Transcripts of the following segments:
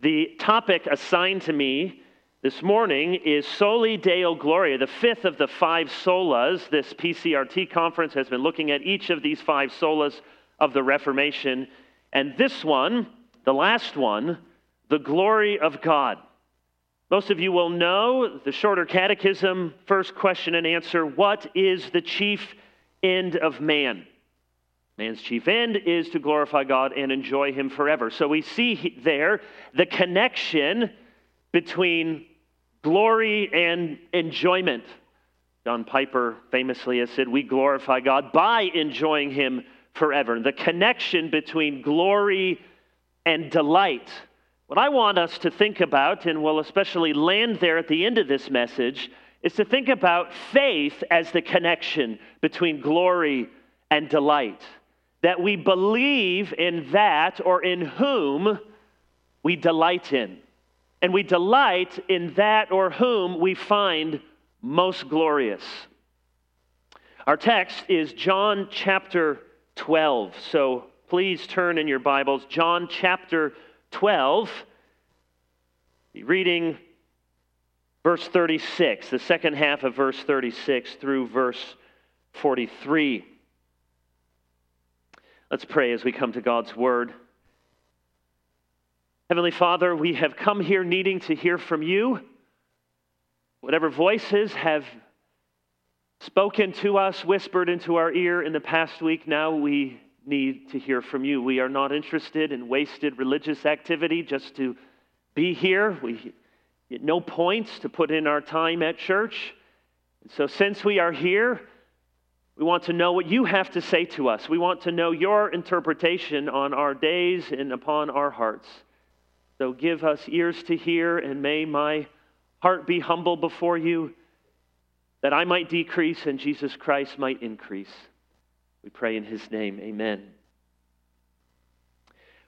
The topic assigned to me this morning is Soli Deo Gloria, the fifth of the five solas. This PCRT conference has been looking at each of these five solas of the Reformation. And this one, the last one, the glory of God. Most of you will know the shorter catechism, first question and answer What is the chief end of man? Man's chief end is to glorify God and enjoy Him forever. So we see there the connection between glory and enjoyment. John Piper famously has said, We glorify God by enjoying Him forever. The connection between glory and delight. What I want us to think about, and we'll especially land there at the end of this message, is to think about faith as the connection between glory and delight that we believe in that or in whom we delight in. And we delight in that or whom we find most glorious. Our text is John chapter 12. So please turn in your Bibles, John chapter 12, reading verse 36, the second half of verse 36 through verse 43. Let's pray as we come to God's word. Heavenly Father, we have come here needing to hear from you. Whatever voices have spoken to us, whispered into our ear in the past week, now we need to hear from you. We are not interested in wasted religious activity just to be here. We get no points to put in our time at church. And so, since we are here, we want to know what you have to say to us. We want to know your interpretation on our days and upon our hearts. So give us ears to hear, and may my heart be humble before you, that I might decrease and Jesus Christ might increase. We pray in his name. Amen.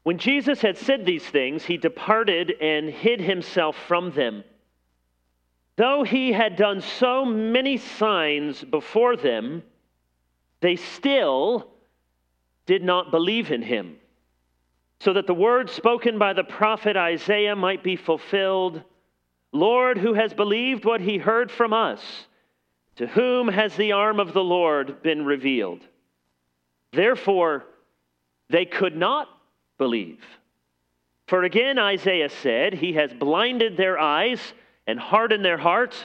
When Jesus had said these things, he departed and hid himself from them. Though he had done so many signs before them, they still did not believe in him. So that the word spoken by the prophet Isaiah might be fulfilled Lord, who has believed what he heard from us? To whom has the arm of the Lord been revealed? Therefore, they could not believe. For again, Isaiah said, He has blinded their eyes and hardened their hearts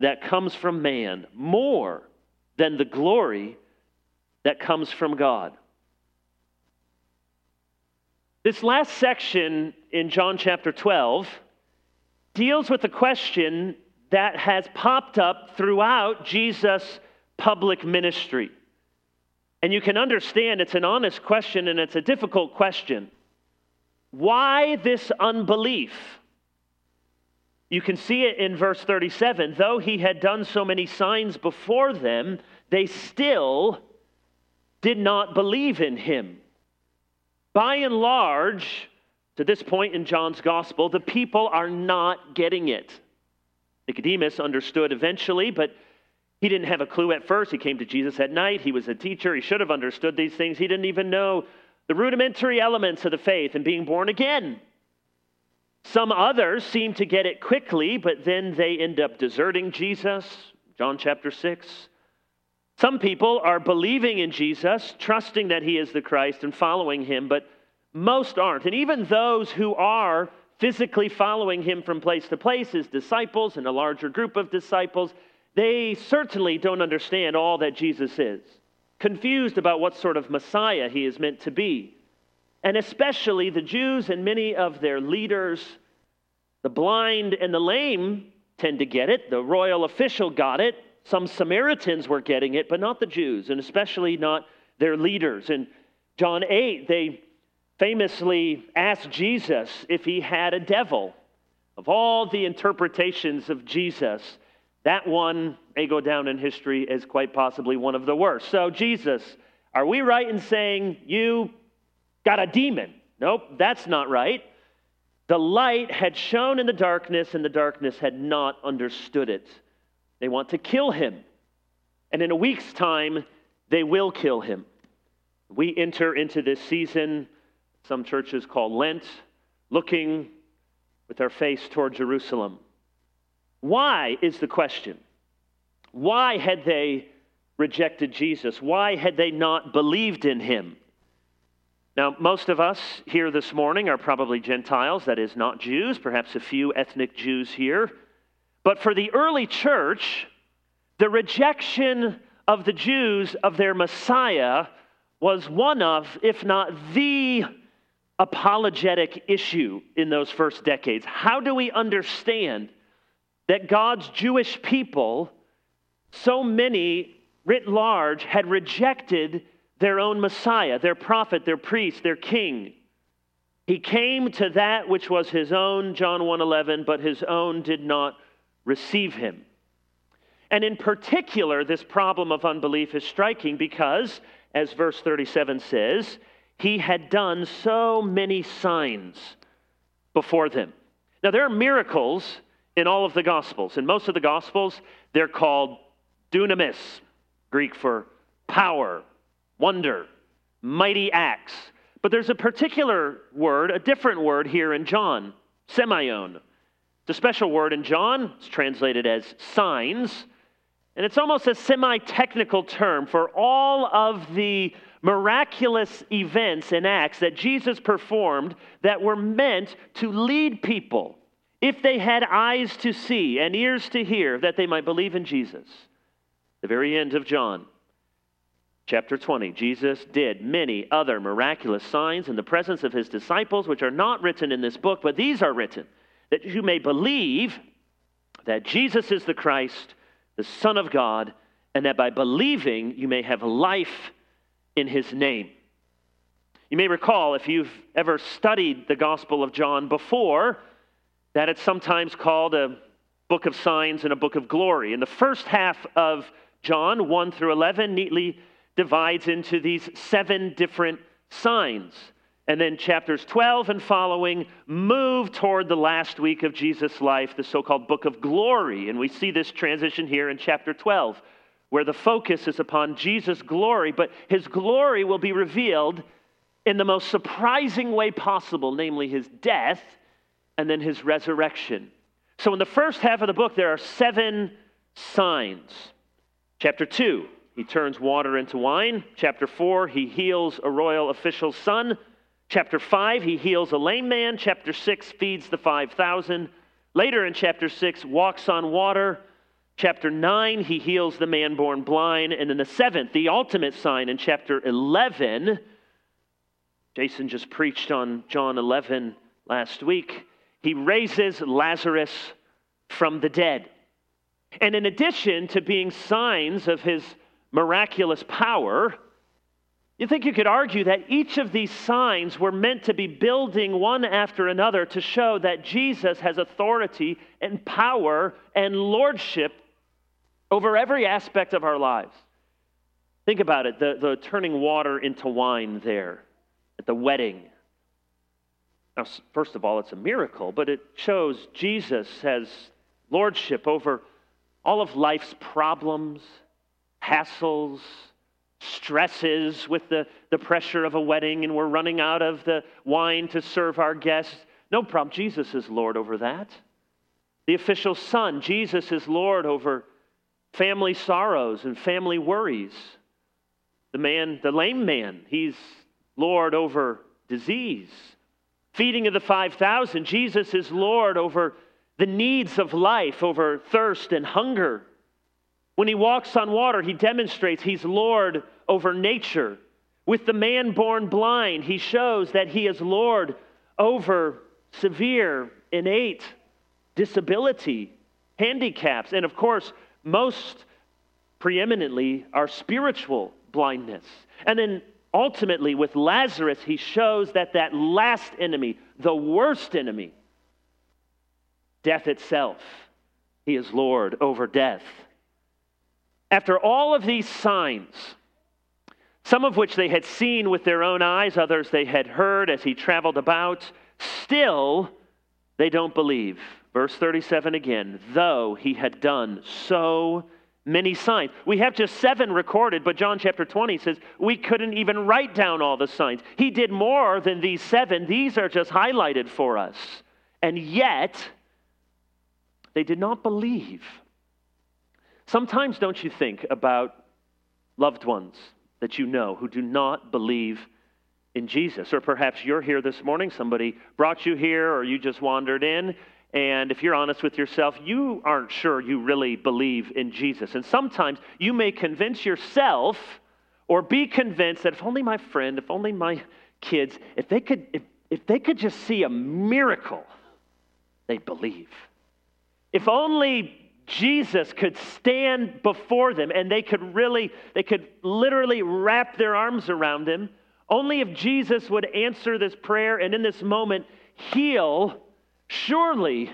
that comes from man more than the glory that comes from God. This last section in John chapter 12 deals with a question that has popped up throughout Jesus' public ministry. And you can understand it's an honest question and it's a difficult question. Why this unbelief? You can see it in verse 37. Though he had done so many signs before them, they still did not believe in him. By and large, to this point in John's gospel, the people are not getting it. Nicodemus understood eventually, but he didn't have a clue at first. He came to Jesus at night. He was a teacher. He should have understood these things. He didn't even know the rudimentary elements of the faith and being born again. Some others seem to get it quickly, but then they end up deserting Jesus. John chapter 6. Some people are believing in Jesus, trusting that he is the Christ and following him, but most aren't. And even those who are physically following him from place to place, his disciples and a larger group of disciples, they certainly don't understand all that Jesus is, confused about what sort of Messiah he is meant to be and especially the Jews and many of their leaders. The blind and the lame tend to get it. The royal official got it. Some Samaritans were getting it, but not the Jews, and especially not their leaders. In John 8, they famously asked Jesus if he had a devil. Of all the interpretations of Jesus, that one may go down in history as quite possibly one of the worst. So, Jesus, are we right in saying you got a demon? Nope, that's not right. The light had shone in the darkness, and the darkness had not understood it. They want to kill him. And in a week's time, they will kill him. We enter into this season, some churches call Lent, looking with our face toward Jerusalem. Why is the question? Why had they rejected Jesus? Why had they not believed in him? Now, most of us here this morning are probably Gentiles, that is, not Jews, perhaps a few ethnic Jews here. But for the early church, the rejection of the Jews of their Messiah was one of, if not the apologetic issue in those first decades. How do we understand that God's Jewish people, so many writ large, had rejected their own Messiah, their prophet, their priest, their king? He came to that which was his own, John 1:11, but his own did not receive him. And in particular, this problem of unbelief is striking because, as verse 37 says, he had done so many signs before them. Now, there are miracles in all of the Gospels. In most of the Gospels, they're called dunamis, Greek for power, wonder, mighty acts. But there's a particular word, a different word here in John, semeion. It's a special word in John. It's translated as signs. And it's almost a semi technical term for all of the miraculous events and acts that Jesus performed that were meant to lead people, if they had eyes to see and ears to hear, that they might believe in Jesus. The very end of John. Chapter 20, Jesus did many other miraculous signs in the presence of his disciples, which are not written in this book, but these are written, that you may believe that Jesus is the Christ the Son of God, and that by believing you may have life in his name. You may recall, if you've ever studied the Gospel of John before, that it's sometimes called a book of signs and a book of glory. And the first half of John, 1 through 11, neatly divides into these seven different signs. And then chapters 12 and following move toward the last week of Jesus' life, the so called book of glory. And we see this transition here in chapter 12, where the focus is upon Jesus' glory, but his glory will be revealed in the most surprising way possible, namely his death and then his resurrection. So in the first half of the book, there are seven signs. Chapter 2, he turns water into wine. Chapter 4, he heals a royal official's son. Chapter 5, he heals a lame man. Chapter 6, feeds the 5,000. Later in chapter 6, walks on water. Chapter 9, he heals the man born blind. And then the seventh, the ultimate sign in chapter 11, Jason just preached on John 11 last week. He raises Lazarus from the dead. And in addition to being signs of his miraculous power, you think you could argue that each of these signs were meant to be building one after another to show that Jesus has authority and power and lordship over every aspect of our lives. Think about it the, the turning water into wine there at the wedding. Now, first of all, it's a miracle, but it shows Jesus has lordship over all of life's problems, hassles, stresses with the, the pressure of a wedding and we're running out of the wine to serve our guests. No problem. Jesus is Lord over that. The official son, Jesus is Lord over family sorrows and family worries. The man, the lame man, he's Lord over disease. Feeding of the 5,000, Jesus is Lord over the needs of life, over thirst and hunger. When he walks on water, he demonstrates he's Lord over nature. With the man born blind, he shows that he is Lord over severe, innate disability, handicaps, and of course, most preeminently, our spiritual blindness. And then ultimately, with Lazarus, he shows that that last enemy, the worst enemy, death itself, he is Lord over death. After all of these signs, some of which they had seen with their own eyes, others they had heard as he traveled about, still they don't believe. Verse 37 again, though he had done so many signs. We have just seven recorded, but John chapter 20 says we couldn't even write down all the signs. He did more than these seven. These are just highlighted for us. And yet, they did not believe. Sometimes, don't you think about loved ones that you know who do not believe in Jesus? Or perhaps you're here this morning, somebody brought you here, or you just wandered in, and if you're honest with yourself, you aren't sure you really believe in Jesus. And sometimes you may convince yourself or be convinced that if only my friend, if only my kids, if they could, if, if they could just see a miracle, they'd believe. If only Jesus could stand before them and they could really, they could literally wrap their arms around him. Only if Jesus would answer this prayer and in this moment heal surely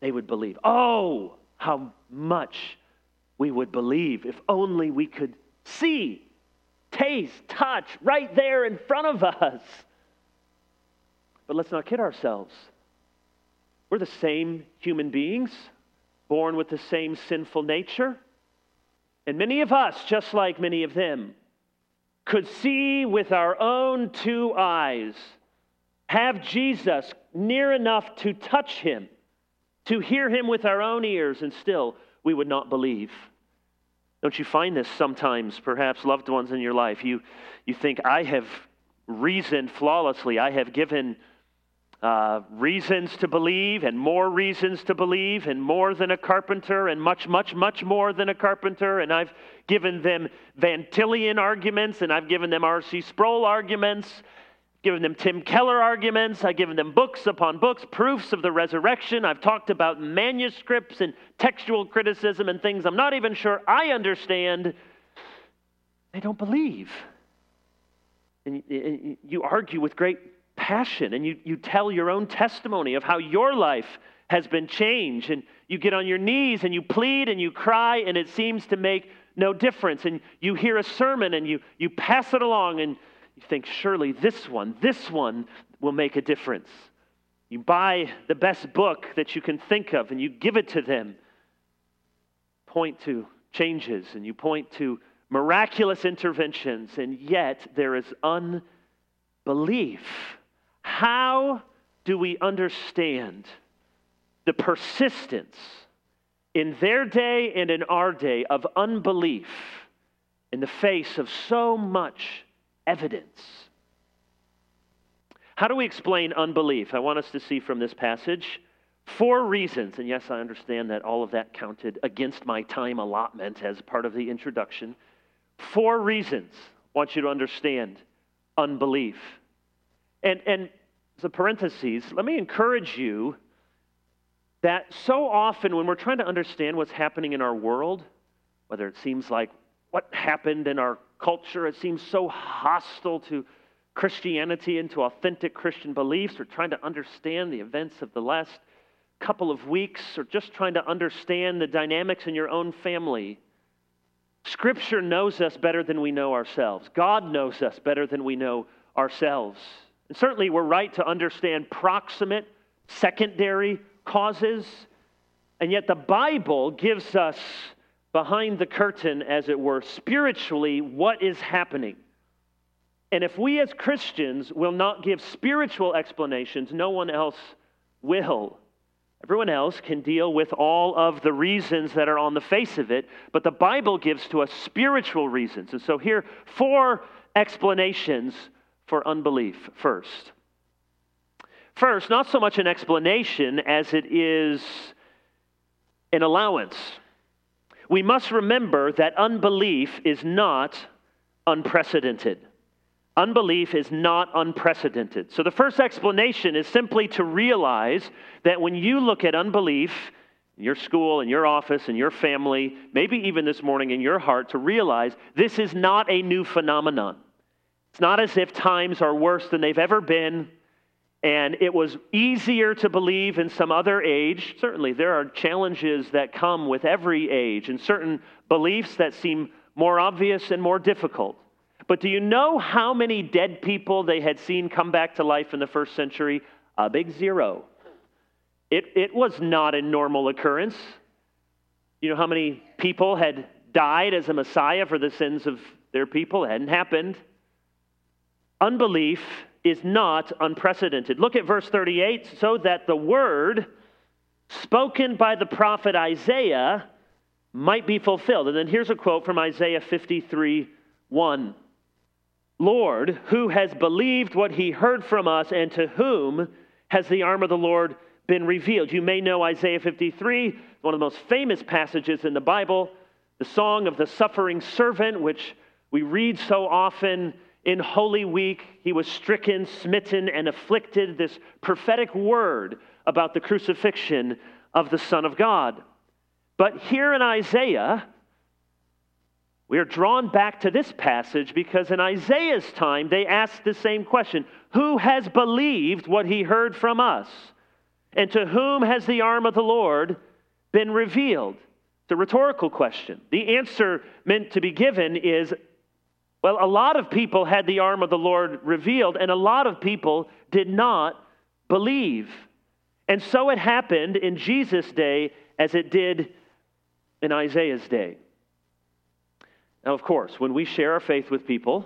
they would believe. Oh, how much we would believe if only we could see, taste, touch right there in front of us. But let's not kid ourselves. We're the same human beings, born with the same sinful nature. And many of us, just like many of them, could see with our own two eyes have Jesus near enough to touch him, to hear him with our own ears, and still we would not believe. Don't you find this sometimes, perhaps loved ones in your life? You, you think, I have reasoned flawlessly. I have given uh, reasons to believe, and more reasons to believe, and more than a carpenter, and much, much, much more than a carpenter. And I've given them Van Tillian arguments, and I've given them R.C. Sproul arguments, given them Tim Keller arguments. I've given them books upon books, proofs of the resurrection. I've talked about manuscripts and textual criticism and things I'm not even sure I understand. They don't believe. And you argue with great passion and you, you tell your own testimony of how your life has been changed. And you get on your knees and you plead and you cry, and it seems to make no difference. And you hear a sermon and you, you pass it along and you think, surely this one, this one will make a difference. You buy the best book that you can think of and you give it to them. Point to changes and you point to miraculous interventions, and yet there is unbelief. How do we understand the persistence in their day and in our day of unbelief in the face of so much evidence. How do we explain unbelief? I want us to see from this passage four reasons. And yes, I understand that all of that counted against my time allotment as part of the introduction. Four reasons I want you to understand unbelief. And, and as a parenthesis, let me encourage you that so often when we're trying to understand what's happening in our world, whether it seems like what happened in our culture. It seems so hostile to Christianity and to authentic Christian beliefs, or trying to understand the events of the last couple of weeks, or just trying to understand the dynamics in your own family. Scripture knows us better than we know ourselves. God knows us better than we know ourselves. And certainly, we're right to understand proximate, secondary causes. And yet, the Bible gives us behind the curtain, as it were, spiritually, what is happening. And if we as Christians will not give spiritual explanations, no one else will. Everyone else can deal with all of the reasons that are on the face of it, but the Bible gives to us spiritual reasons. And so here, four explanations for unbelief. First, first, not so much an explanation as it is an allowance we must remember that unbelief is not unprecedented. Unbelief is not unprecedented. So, the first explanation is simply to realize that when you look at unbelief in your school, in your office, in your family, maybe even this morning in your heart, to realize this is not a new phenomenon. It's not as if times are worse than they've ever been and it was easier to believe in some other age. Certainly, there are challenges that come with every age and certain beliefs that seem more obvious and more difficult. But do you know how many dead people they had seen come back to life in the first century? A big zero. It, it was not a normal occurrence. You know how many people had died as a Messiah for the sins of their people? It hadn't happened. Unbelief is not unprecedented. Look at verse 38 so that the word spoken by the prophet Isaiah might be fulfilled. And then here's a quote from Isaiah 53 1. Lord, who has believed what he heard from us, and to whom has the arm of the Lord been revealed? You may know Isaiah 53, one of the most famous passages in the Bible, the song of the suffering servant, which we read so often in Holy Week, he was stricken, smitten, and afflicted. This prophetic word about the crucifixion of the Son of God. But here in Isaiah, we are drawn back to this passage because in Isaiah's time, they asked the same question Who has believed what he heard from us? And to whom has the arm of the Lord been revealed? It's a rhetorical question. The answer meant to be given is well, a lot of people had the arm of the Lord revealed, and a lot of people did not believe. And so it happened in Jesus' day as it did in Isaiah's day. Now, of course, when we share our faith with people,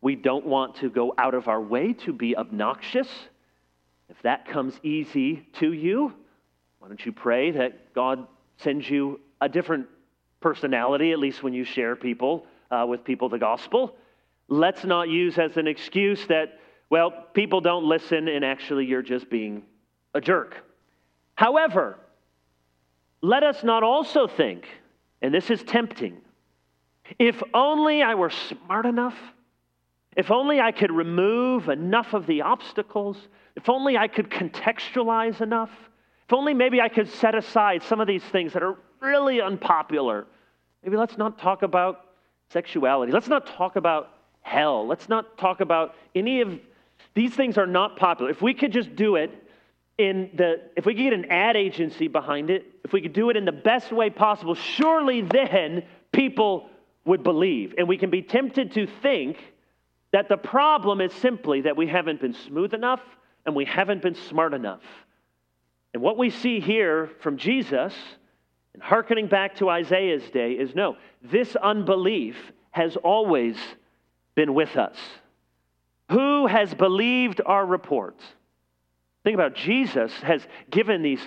we don't want to go out of our way to be obnoxious. If that comes easy to you, why don't you pray that God sends you a different personality, at least when you share people uh, with people the gospel. Let's not use as an excuse that, well, people don't listen and actually you're just being a jerk. However, let us not also think, and this is tempting, if only I were smart enough, if only I could remove enough of the obstacles, if only I could contextualize enough, if only maybe I could set aside some of these things that are really unpopular. Maybe let's not talk about sexuality. Let's not talk about hell. Let's not talk about any of these things are not popular. If we could just do it in the if we could get an ad agency behind it, if we could do it in the best way possible, surely then people would believe. And we can be tempted to think that the problem is simply that we haven't been smooth enough and we haven't been smart enough. And what we see here from Jesus and hearkening back to Isaiah's day is no, this unbelief has always been with us. Who has believed our report? Think about Jesus has given these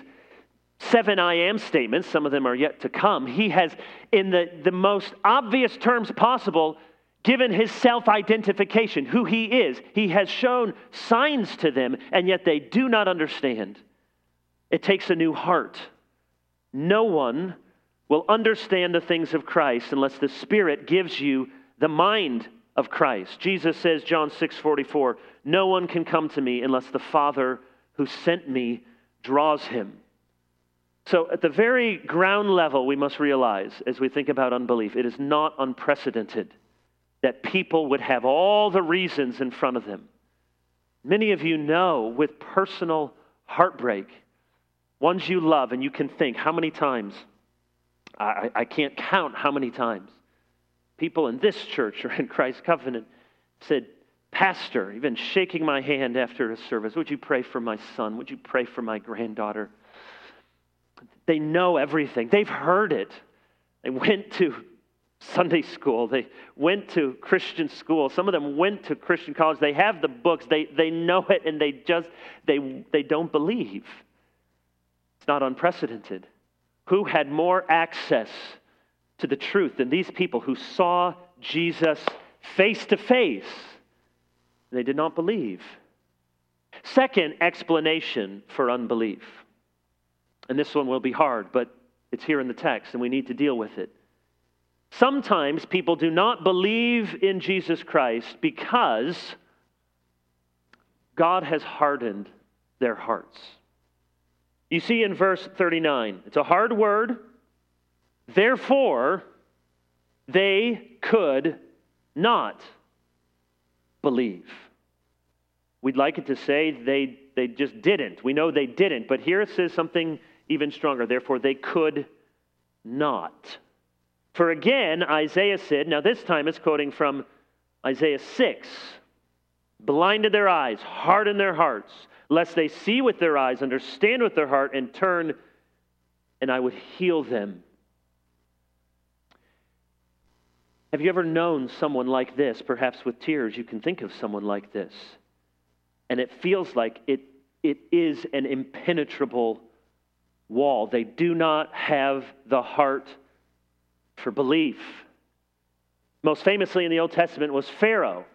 seven I am statements, some of them are yet to come. He has, in the, the most obvious terms possible, given his self identification, who he is. He has shown signs to them, and yet they do not understand. It takes a new heart no one will understand the things of Christ unless the Spirit gives you the mind of Christ. Jesus says, John 6 44, no one can come to me unless the Father who sent me draws him. So, at the very ground level, we must realize as we think about unbelief, it is not unprecedented that people would have all the reasons in front of them. Many of you know with personal heartbreak ones you love, and you can think how many times, I, I can't count how many times, people in this church or in Christ's covenant said, Pastor, even shaking my hand after a service, would you pray for my son? Would you pray for my granddaughter? They know everything, they've heard it. They went to Sunday school. They went to Christian school. Some of them went to Christian college. They have the books. They, they know it and they just they, they don't believe. It's not unprecedented. Who had more access to the truth than these people who saw Jesus face to face? They did not believe. Second explanation for unbelief. And this one will be hard, but it's here in the text and we need to deal with it. Sometimes people do not believe in Jesus Christ because God has hardened their hearts. You see in verse 39, it's a hard word. Therefore, they could not believe. We'd like it to say they, they just didn't. We know they didn't, but here it says something even stronger. Therefore, they could not. For again, Isaiah said, now this time it's quoting from Isaiah 6 blinded their eyes, hardened their hearts, lest they see with their eyes, understand with their heart, and turn, and I would heal them. Have you ever known someone like this? Perhaps with tears, you can think of someone like this. And it feels like it, it is an impenetrable wall. They do not have the heart for belief. Most famously in the Old Testament was Pharaoh.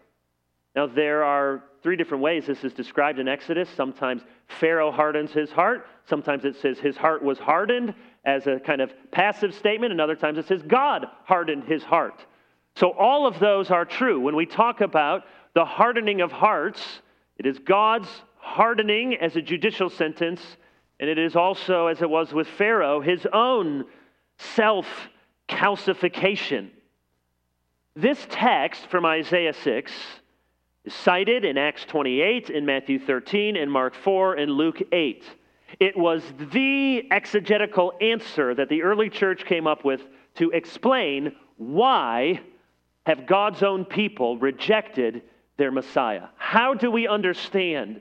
Now, there are three different ways this is described in Exodus. Sometimes Pharaoh hardens his heart. Sometimes it says his heart was hardened as a kind of passive statement. And other times it says God hardened his heart. So, all of those are true. When we talk about the hardening of hearts, it is God's hardening as a judicial sentence, and it is also, as it was with Pharaoh, his own self calcification. This text from Isaiah 6 is cited in Acts 28, in Matthew 13, in Mark 4, and Luke 8. It was the exegetical answer that the early church came up with to explain why have God's own people rejected their Messiah. How do we understand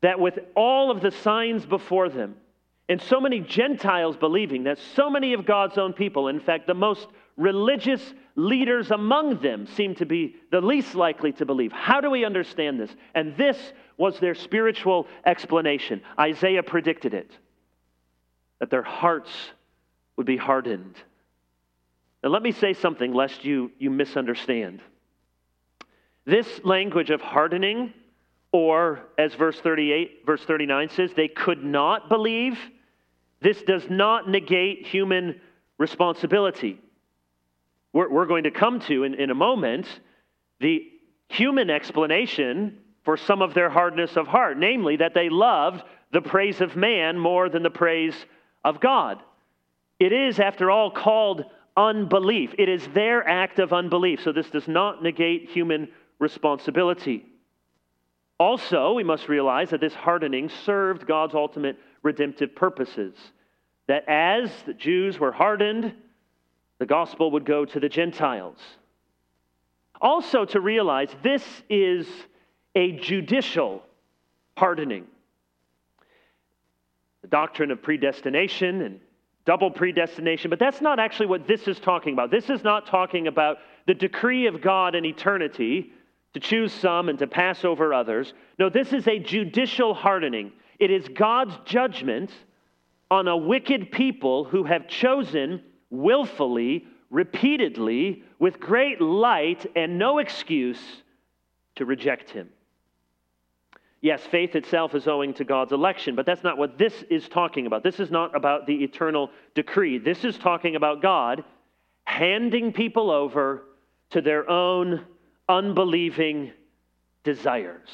that with all of the signs before them, and so many Gentiles believing that so many of God's own people, in fact, the most religious leaders among them, seem to be the least likely to believe. How do we understand this? And this was their spiritual explanation. Isaiah predicted it that their hearts would be hardened. Now, let me say something lest you, you misunderstand. This language of hardening, or as verse 38, verse 39 says, they could not believe, this does not negate human responsibility we're, we're going to come to in, in a moment the human explanation for some of their hardness of heart, namely that they loved the praise of man more than the praise of God. It is, after all, called unbelief. It is their act of unbelief. So this does not negate human responsibility. Also, we must realize that this hardening served God's ultimate redemptive purposes. That as the Jews were hardened, the gospel would go to the Gentiles. Also, to realize this is a judicial hardening. The doctrine of predestination and double predestination, but that's not actually what this is talking about. This is not talking about the decree of God in eternity to choose some and to pass over others. No, this is a judicial hardening. It is God's judgment on a wicked people who have chosen willfully, repeatedly, with great light and no excuse to reject him. Yes, faith itself is owing to God's election, but that's not what this is talking about. This is not about the eternal decree. This is talking about God handing people over to their own unbelieving desires.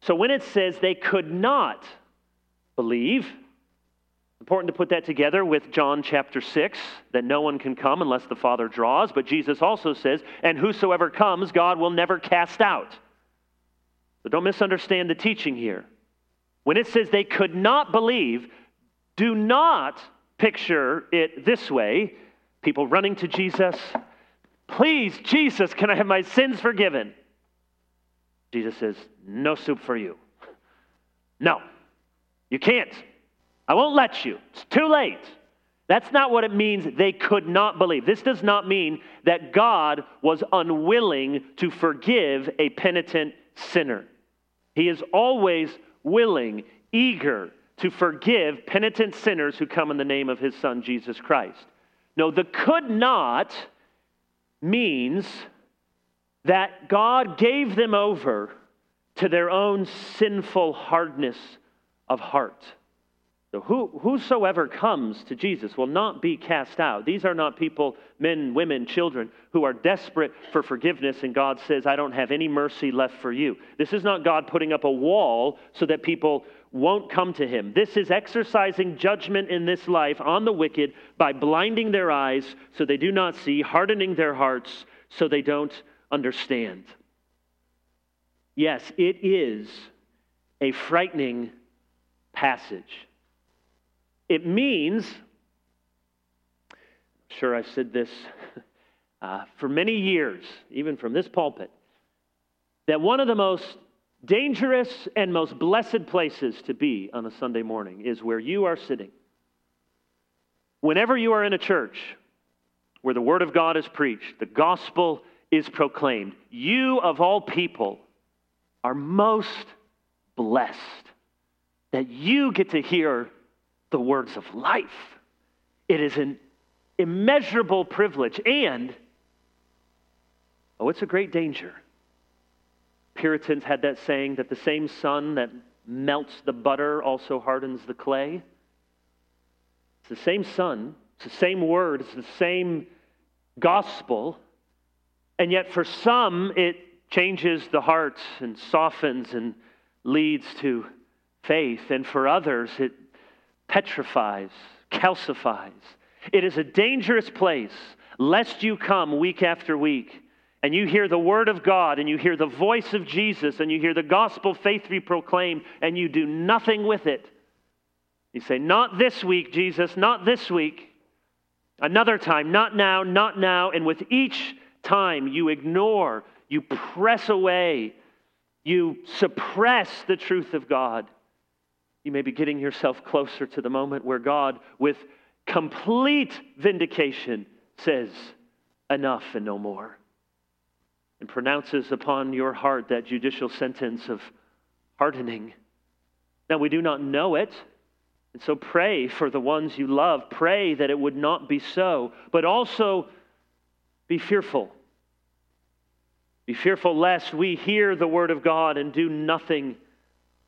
So when it says they could not believe, Important to put that together with John chapter 6, that no one can come unless the Father draws. But Jesus also says, and whosoever comes, God will never cast out. So don't misunderstand the teaching here. When it says they could not believe, do not picture it this way people running to Jesus, please, Jesus, can I have my sins forgiven? Jesus says, no soup for you. No, you can't. I won't let you. It's too late. That's not what it means they could not believe. This does not mean that God was unwilling to forgive a penitent sinner. He is always willing, eager to forgive penitent sinners who come in the name of his son, Jesus Christ. No, the could not means that God gave them over to their own sinful hardness of heart. So who, whosoever comes to Jesus will not be cast out. These are not people, men, women, children, who are desperate for forgiveness, and God says, I don't have any mercy left for you. This is not God putting up a wall so that people won't come to him. This is exercising judgment in this life on the wicked by blinding their eyes so they do not see, hardening their hearts so they don't understand. Yes, it is a frightening passage. It means, I'm sure I said this uh, for many years, even from this pulpit, that one of the most dangerous and most blessed places to be on a Sunday morning is where you are sitting. Whenever you are in a church where the Word of God is preached, the gospel is proclaimed, you of all people are most blessed that you get to hear the words of life. It is an immeasurable privilege and, oh, it's a great danger. Puritans had that saying that the same sun that melts the butter also hardens the clay. It's the same sun, it's the same word, it's the same gospel, and yet for some it changes the heart and softens and leads to faith, and for others it petrifies, calcifies. It is a dangerous place, lest you come week after week and you hear the word of God and you hear the voice of Jesus and you hear the gospel faithfully proclaimed and you do nothing with it. You say, Not this week, Jesus, not this week. Another time, not now, not now. And with each time, you ignore, you press away, you suppress the truth of God. You may be getting yourself closer to the moment where God, with complete vindication, says, Enough and no more and pronounces upon your heart that judicial sentence of hardening. Now, we do not know it, and so pray for the ones you love. Pray that it would not be so, but also be fearful. Be fearful lest we hear the word of God and do nothing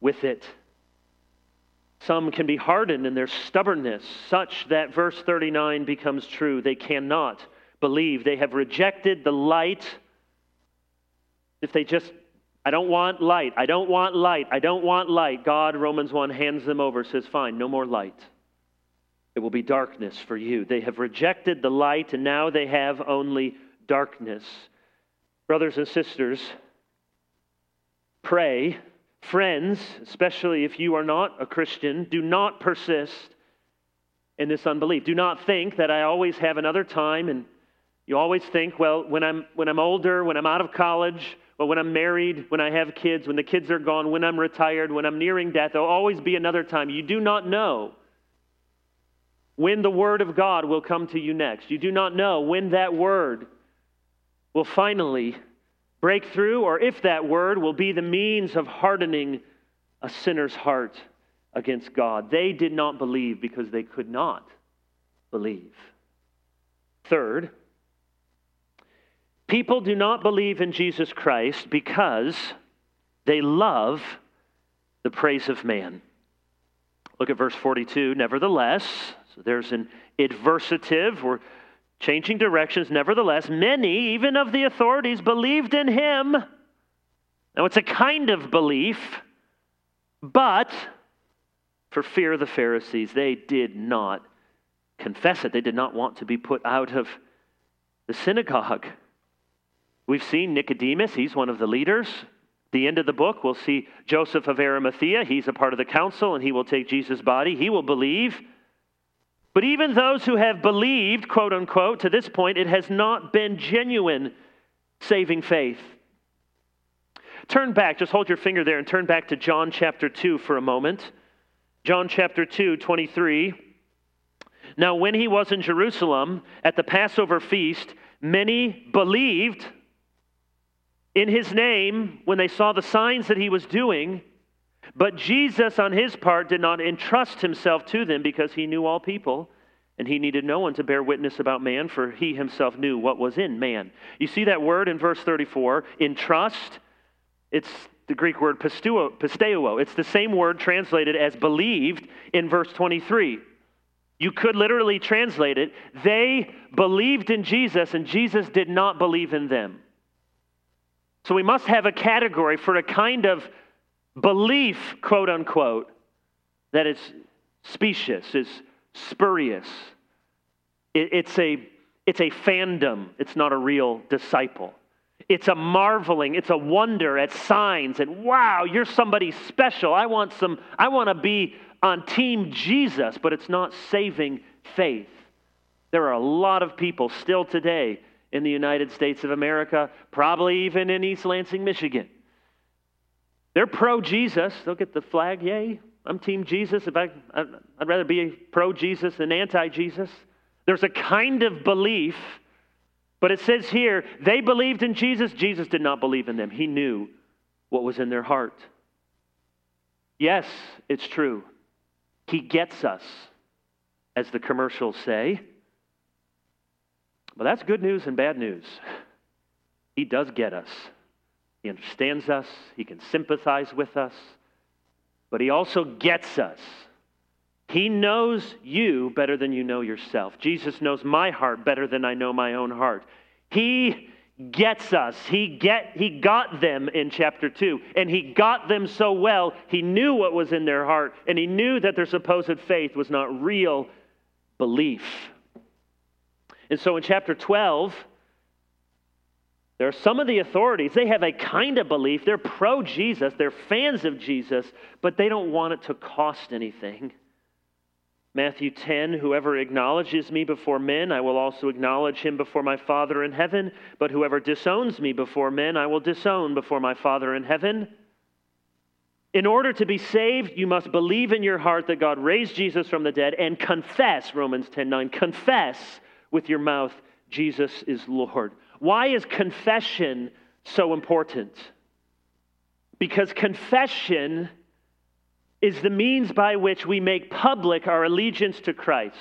with it. Some can be hardened in their stubbornness, such that verse 39 becomes true. They cannot believe. They have rejected the light if they just, I don't want light, I don't want light, I don't want light, God, Romans 1, hands them over, says, fine, no more light. It will be darkness for you. They have rejected the light, and now they have only darkness. Brothers and sisters, pray. Friends, especially if you are not a Christian, do not persist in this unbelief. Do not think that I always have another time and you always think, well, when I'm, when I'm older, when I'm out of college, but when I'm married, when I have kids, when the kids are gone, when I'm retired, when I'm nearing death, there'll always be another time. You do not know when the Word of God will come to you next. You do not know when that Word will finally break through, or if that Word will be the means of hardening a sinner's heart against God. They did not believe because they could not believe. Third, People do not believe in Jesus Christ because they love the praise of man. Look at verse 42. Nevertheless, so there's an adversative. We're changing directions. Nevertheless, many, even of the authorities, believed in him. Now, it's a kind of belief, but for fear of the Pharisees, they did not confess it. They did not want to be put out of the synagogue. We've seen Nicodemus, he's one of the leaders. The end of the book, we'll see Joseph of Arimathea. He's a part of the council and he will take Jesus' body. He will believe. But even those who have believed, quote unquote, to this point, it has not been genuine saving faith. Turn back, just hold your finger there and turn back to John chapter 2 for a moment. John chapter 2, 23. Now, when he was in Jerusalem at the Passover feast, many believed in his name when they saw the signs that he was doing. But Jesus, on his part, did not entrust himself to them because he knew all people and he needed no one to bear witness about man, for he himself knew what was in man. You see that word in verse 34, entrust? It's the Greek word pisteuo. It's the same word translated as believed in verse 23. You could literally translate it, they believed in Jesus and Jesus did not believe in them. So we must have a category for a kind of belief, quote unquote, that is specious, is spurious. It, it's, a, it's a fandom, it's not a real disciple. It's a marveling, it's a wonder at signs and wow, you're somebody special. I want some I want to be on team Jesus, but it's not saving faith. There are a lot of people still today in the United States of America, probably even in East Lansing, Michigan. They're pro Jesus. They'll get the flag, yay. I'm team Jesus. If I, I'd rather be pro Jesus than anti Jesus. There's a kind of belief, but it says here they believed in Jesus. Jesus did not believe in them. He knew what was in their heart. Yes, it's true. He gets us, as the commercials say. But that's good news and bad news. He does get us. He understands us. He can sympathize with us. But He also gets us. He knows you better than you know yourself. Jesus knows my heart better than I know my own heart. He gets us. He get he got them in chapter 2 and he got them so well. He knew what was in their heart and he knew that their supposed faith was not real belief. And so in chapter 12 there are some of the authorities, they have a kind of belief. They're pro Jesus, they're fans of Jesus, but they don't want it to cost anything. Matthew 10 Whoever acknowledges me before men, I will also acknowledge him before my Father in heaven. But whoever disowns me before men, I will disown before my Father in heaven. In order to be saved, you must believe in your heart that God raised Jesus from the dead and confess, Romans 10 9, confess with your mouth, Jesus is Lord. Why is confession so important? Because confession is the means by which we make public our allegiance to Christ.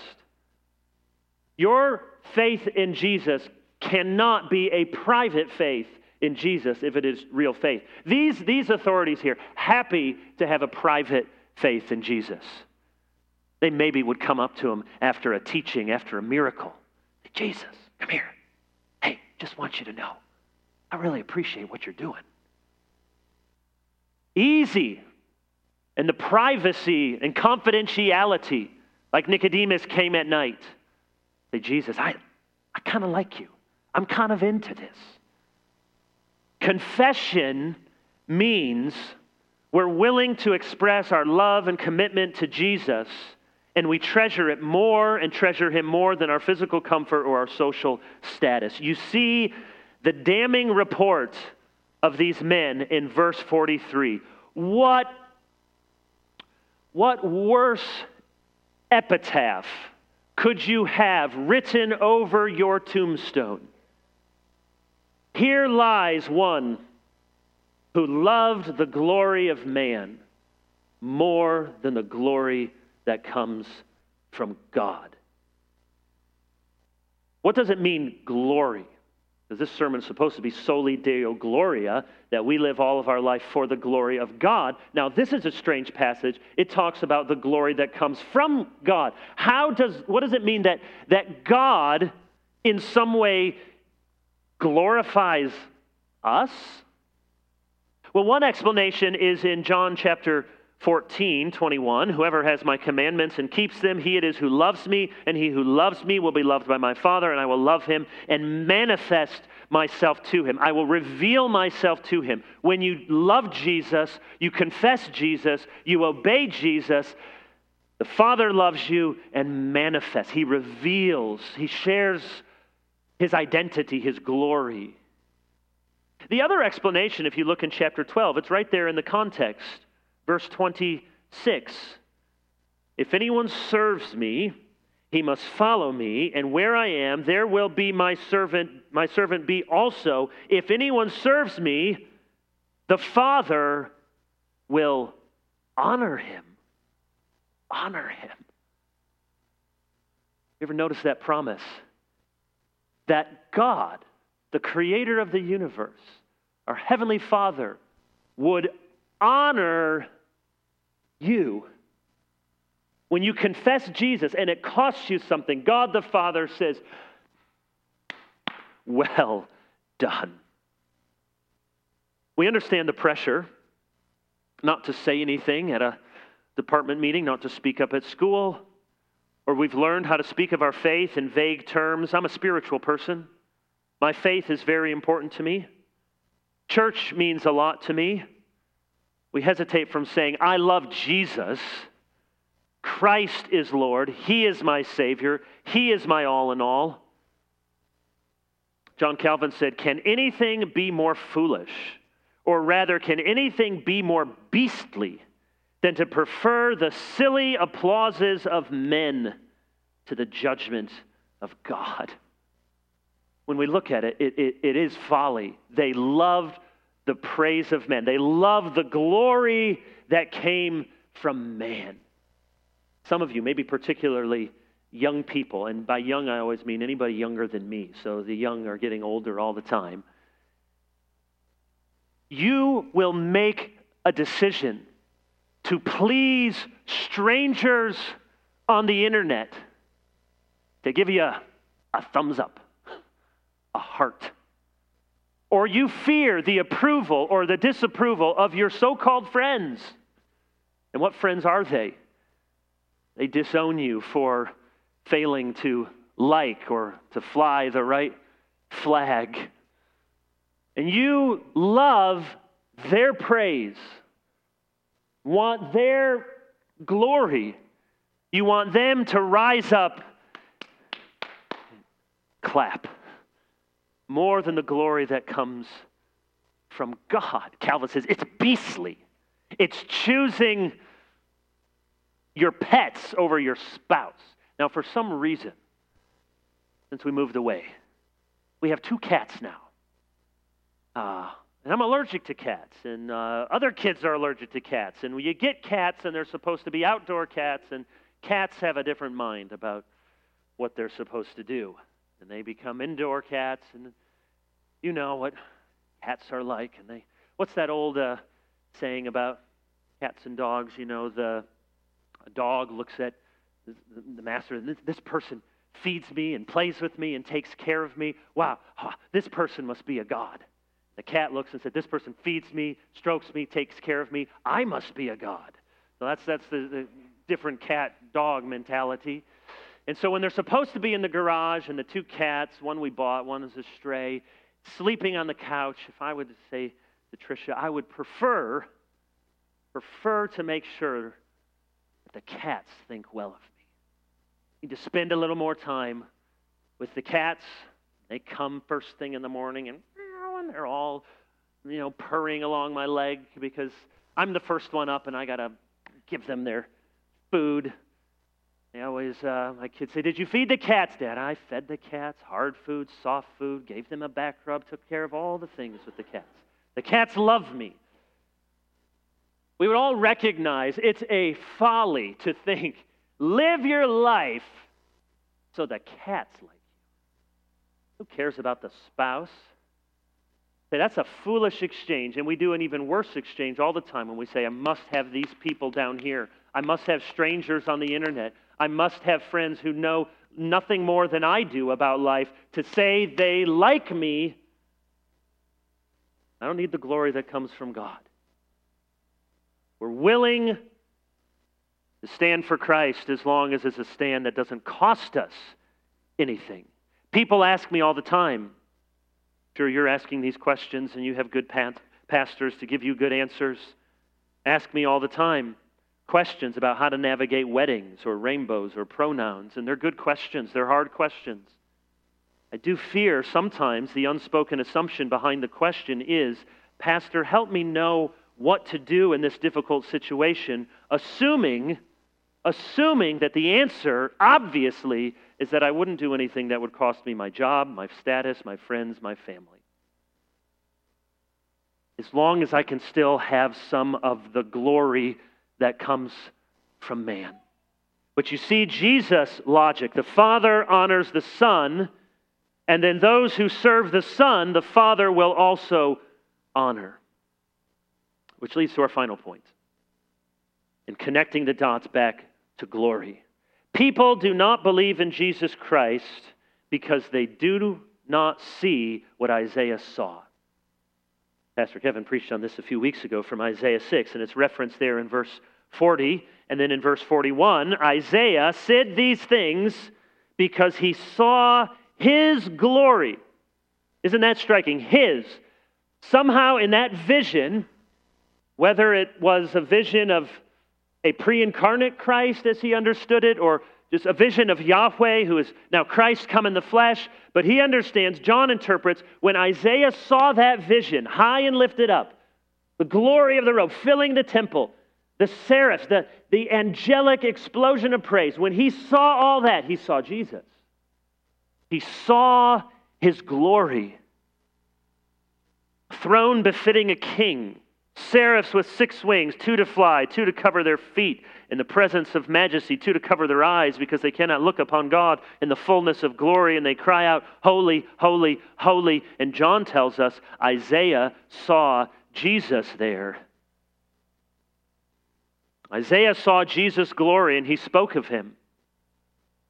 Your faith in Jesus cannot be a private faith in Jesus if it is real faith. These, these authorities here, happy to have a private faith in Jesus. They maybe would come up to him after a teaching, after a miracle. Jesus, come here. Just want you to know, I really appreciate what you're doing. Easy and the privacy and confidentiality, like Nicodemus came at night. Say, Jesus, I, I kind of like you. I'm kind of into this. Confession means we're willing to express our love and commitment to Jesus, and we treasure it more and treasure Him more than our physical comfort or our social status. You see the damning report of these men in verse 43. What what worse epitaph could you have written over your tombstone? Here lies one who loved the glory of man more than the glory that comes from God. What does it mean, glory? Because this sermon is supposed to be soli deo gloria, that we live all of our life for the glory of God. Now, this is a strange passage. It talks about the glory that comes from God. How does, what does it mean that, that God in some way glorifies us? Well, one explanation is in John chapter 14, 21. Whoever has my commandments and keeps them, he it is who loves me, and he who loves me will be loved by my Father, and I will love him and manifest myself to him. I will reveal myself to him. When you love Jesus, you confess Jesus, you obey Jesus, the Father loves you and manifests. He reveals, he shares his identity, his glory. The other explanation, if you look in chapter 12, it's right there in the context Verse 26 If anyone serves me, he must follow me, and where I am, there will be my servant, my servant be also. If anyone serves me, the Father will honor him. Honor him. You ever notice that promise? That God, the creator of the universe, our heavenly Father, would honor you. When you confess Jesus and it costs you something, God the Father says, Well done. We understand the pressure not to say anything at a department meeting, not to speak up at school, or we've learned how to speak of our faith in vague terms. I'm a spiritual person. My faith is very important to me. Church means a lot to me. We hesitate from saying, I love Jesus. Christ is Lord. He is my Savior. He is my all in all. John Calvin said, Can anything be more foolish? Or rather, can anything be more beastly than to prefer the silly applauses of men to the judgment of God? When we look at it, it, it, it is folly. They loved the praise of men, they loved the glory that came from man. Some of you, maybe particularly young people, and by young I always mean anybody younger than me, so the young are getting older all the time. You will make a decision to please strangers on the internet to give you a, a thumbs up, a heart. Or you fear the approval or the disapproval of your so called friends. And what friends are they? They disown you for failing to like or to fly the right flag. And you love their praise, want their glory. You want them to rise up, clap, more than the glory that comes from God. Calvin says it's beastly. It's choosing your pets over your spouse. Now, for some reason, since we moved away, we have two cats now. Uh, and I'm allergic to cats, and uh, other kids are allergic to cats. And when you get cats, and they're supposed to be outdoor cats, and cats have a different mind about what they're supposed to do. And they become indoor cats, and you know what cats are like. And they, what's that old uh, saying about cats and dogs? You know, the dog looks at the master, this, person feeds me and plays with me and takes care of me. Wow, this person must be a god. The cat looks and said, This person feeds me, strokes me, takes care of me. I must be a god. So that's, that's the, the different cat dog mentality. And so when they're supposed to be in the garage and the two cats, one we bought, one is a stray, sleeping on the couch, if I would say to Tricia, I would prefer prefer to make sure that the cats think well of me I need to spend a little more time with the cats. They come first thing in the morning and, and they're all, you know, purring along my leg because I'm the first one up and I got to give them their food. They always, uh, my kids say, Did you feed the cats, Dad? I fed the cats hard food, soft food, gave them a back rub, took care of all the things with the cats. The cats love me. We would all recognize it's a folly to think Live your life so the cats like you. Who cares about the spouse? Say, that's a foolish exchange. And we do an even worse exchange all the time when we say, I must have these people down here. I must have strangers on the internet. I must have friends who know nothing more than I do about life to say they like me. I don't need the glory that comes from God. We're willing to stand for Christ as long as it's a stand that doesn't cost us anything. People ask me all the time. Sure, you're asking these questions and you have good pastors to give you good answers. Ask me all the time questions about how to navigate weddings or rainbows or pronouns, and they're good questions, they're hard questions. I do fear sometimes the unspoken assumption behind the question is Pastor, help me know what to do in this difficult situation, assuming assuming that the answer, obviously, is that I wouldn't do anything that would cost me my job, my status, my friends, my family. As long as I can still have some of the glory that comes from man. But you see Jesus' logic. The Father honors the Son, and then those who serve the Son, the Father will also honor. Which leads to our final point in connecting the dots back to glory. People do not believe in Jesus Christ because they do not see what Isaiah saw. Pastor Kevin preached on this a few weeks ago from Isaiah 6, and it's referenced there in verse 40. And then in verse 41, Isaiah said these things because he saw his glory. Isn't that striking? His, Somehow, in that vision, whether it was a vision of a pre incarnate Christ as he understood it, or just a vision of Yahweh, who is now Christ come in the flesh, but he understands, John interprets, when Isaiah saw that vision, high and lifted up, the glory of the robe filling the temple, the seraphs, the, the angelic explosion of praise, when he saw all that, he saw Jesus. He saw his glory. Throne befitting a king. Seraphs with six wings, two to fly, two to cover their feet in the presence of majesty, two to cover their eyes because they cannot look upon God in the fullness of glory, and they cry out, Holy, holy, holy. And John tells us Isaiah saw Jesus there. Isaiah saw Jesus' glory and he spoke of him.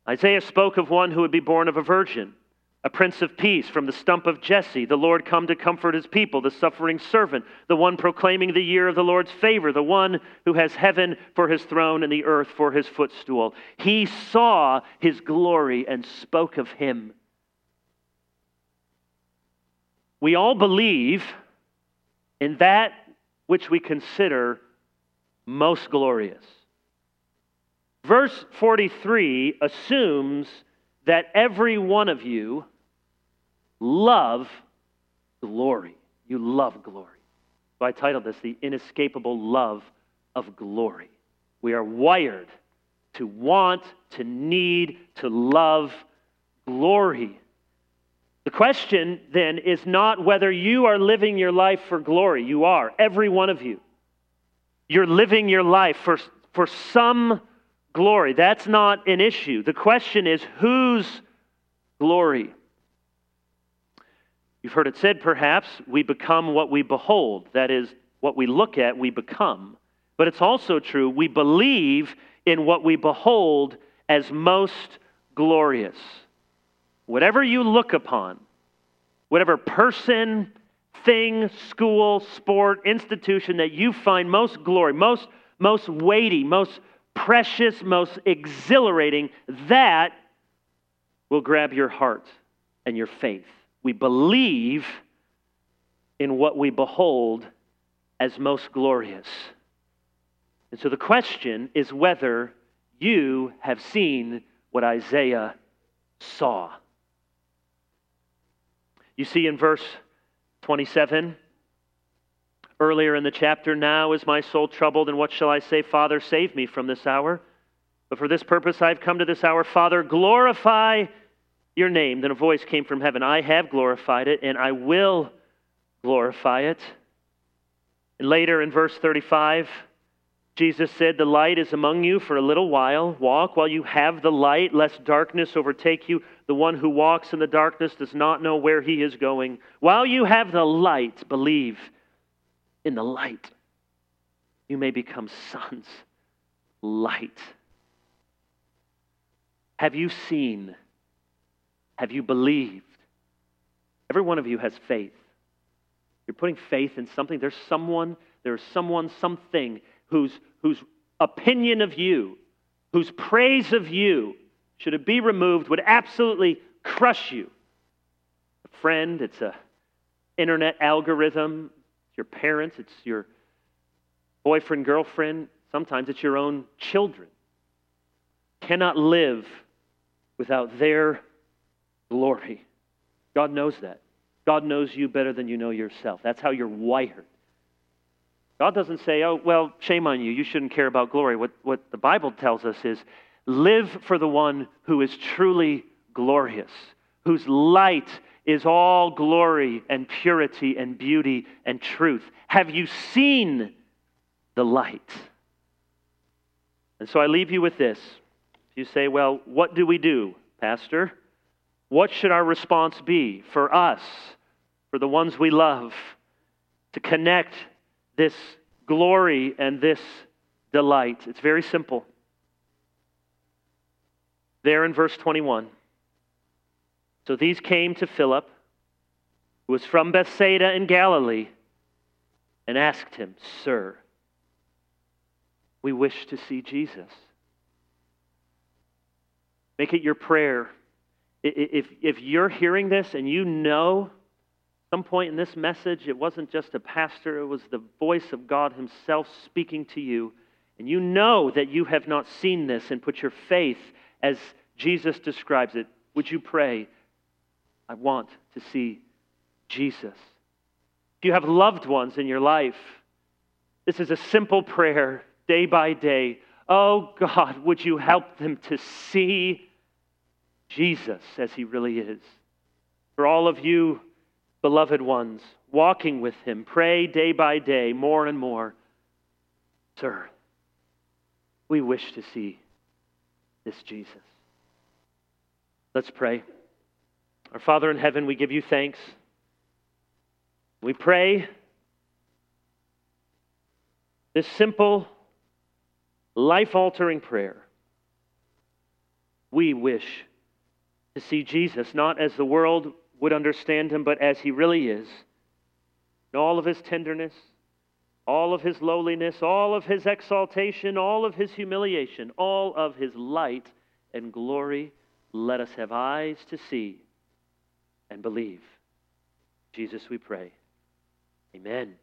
Isaiah spoke of one who would be born of a virgin, a prince of peace from the stump of Jesse, the Lord come to comfort his people, the suffering servant, the one proclaiming the year of the Lord's favor, the one who has heaven for his throne and the earth for his footstool. He saw his glory and spoke of him. We all believe in that which we consider most glorious. Verse 43 assumes that every one of you love glory. You love glory. So I titled this The Inescapable Love of Glory. We are wired to want, to need, to love glory. The question then is not whether you are living your life for glory. You are, every one of you. You're living your life for, for some glory. That's not an issue. The question is whose glory? You've heard it said, perhaps, we become what we behold. That is, what we look at, we become. But it's also true, we believe in what we behold as most glorious. Whatever you look upon, whatever person, thing, school, sport, institution that you find most glory, most, most weighty, most precious, most exhilarating, that will grab your heart and your faith. We believe in what we behold as most glorious. And so the question is whether you have seen what Isaiah saw. You see in verse 27, earlier in the chapter, now is my soul troubled, and what shall I say? Father, save me from this hour. But for this purpose I've come to this hour. Father, glorify your name. Then a voice came from heaven I have glorified it, and I will glorify it. And later in verse 35, Jesus said, The light is among you for a little while. Walk while you have the light, lest darkness overtake you. The one who walks in the darkness does not know where he is going. While you have the light, believe in the light. You may become sons. Light. Have you seen? Have you believed? Every one of you has faith. You're putting faith in something. There's someone, there's someone, something whose, whose opinion of you, whose praise of you, should it be removed, would absolutely crush you. A friend, it's a internet algorithm, it's your parents, it's your boyfriend, girlfriend, sometimes it's your own children. Cannot live without their glory. God knows that. God knows you better than you know yourself. That's how you're wired. God doesn't say, oh, well, shame on you. You shouldn't care about glory. What, what the Bible tells us is live for the one who is truly glorious, whose light is all glory and purity and beauty and truth. Have you seen the light? And so I leave you with this. If you say, well, what do we do, Pastor? What should our response be for us, for the ones we love, to connect this glory and this delight. It's very simple. There in verse 21. So these came to Philip, who was from Bethsaida in Galilee, and asked him, Sir, we wish to see Jesus. Make it your prayer. If, if you're hearing this and you know some point in this message, it wasn't just a pastor, it was the voice of God Himself speaking to you. And you know that you have not seen this and put your faith as Jesus describes it. Would you pray? I want to see Jesus. If you have loved ones in your life, this is a simple prayer day by day. Oh God, would you help them to see Jesus as he really is? For all of you, beloved ones, walking with him, pray day by day more and more. Sir, we wish to see this Jesus. Let's pray. Our Father in heaven, we give you thanks. We pray this simple, life altering prayer. We wish to see Jesus not as the world would understand him, but as he really is. In all of his tenderness, all of his lowliness, all of his exaltation, all of his humiliation, all of his light and glory, let us have eyes to see and believe. Jesus, we pray. Amen.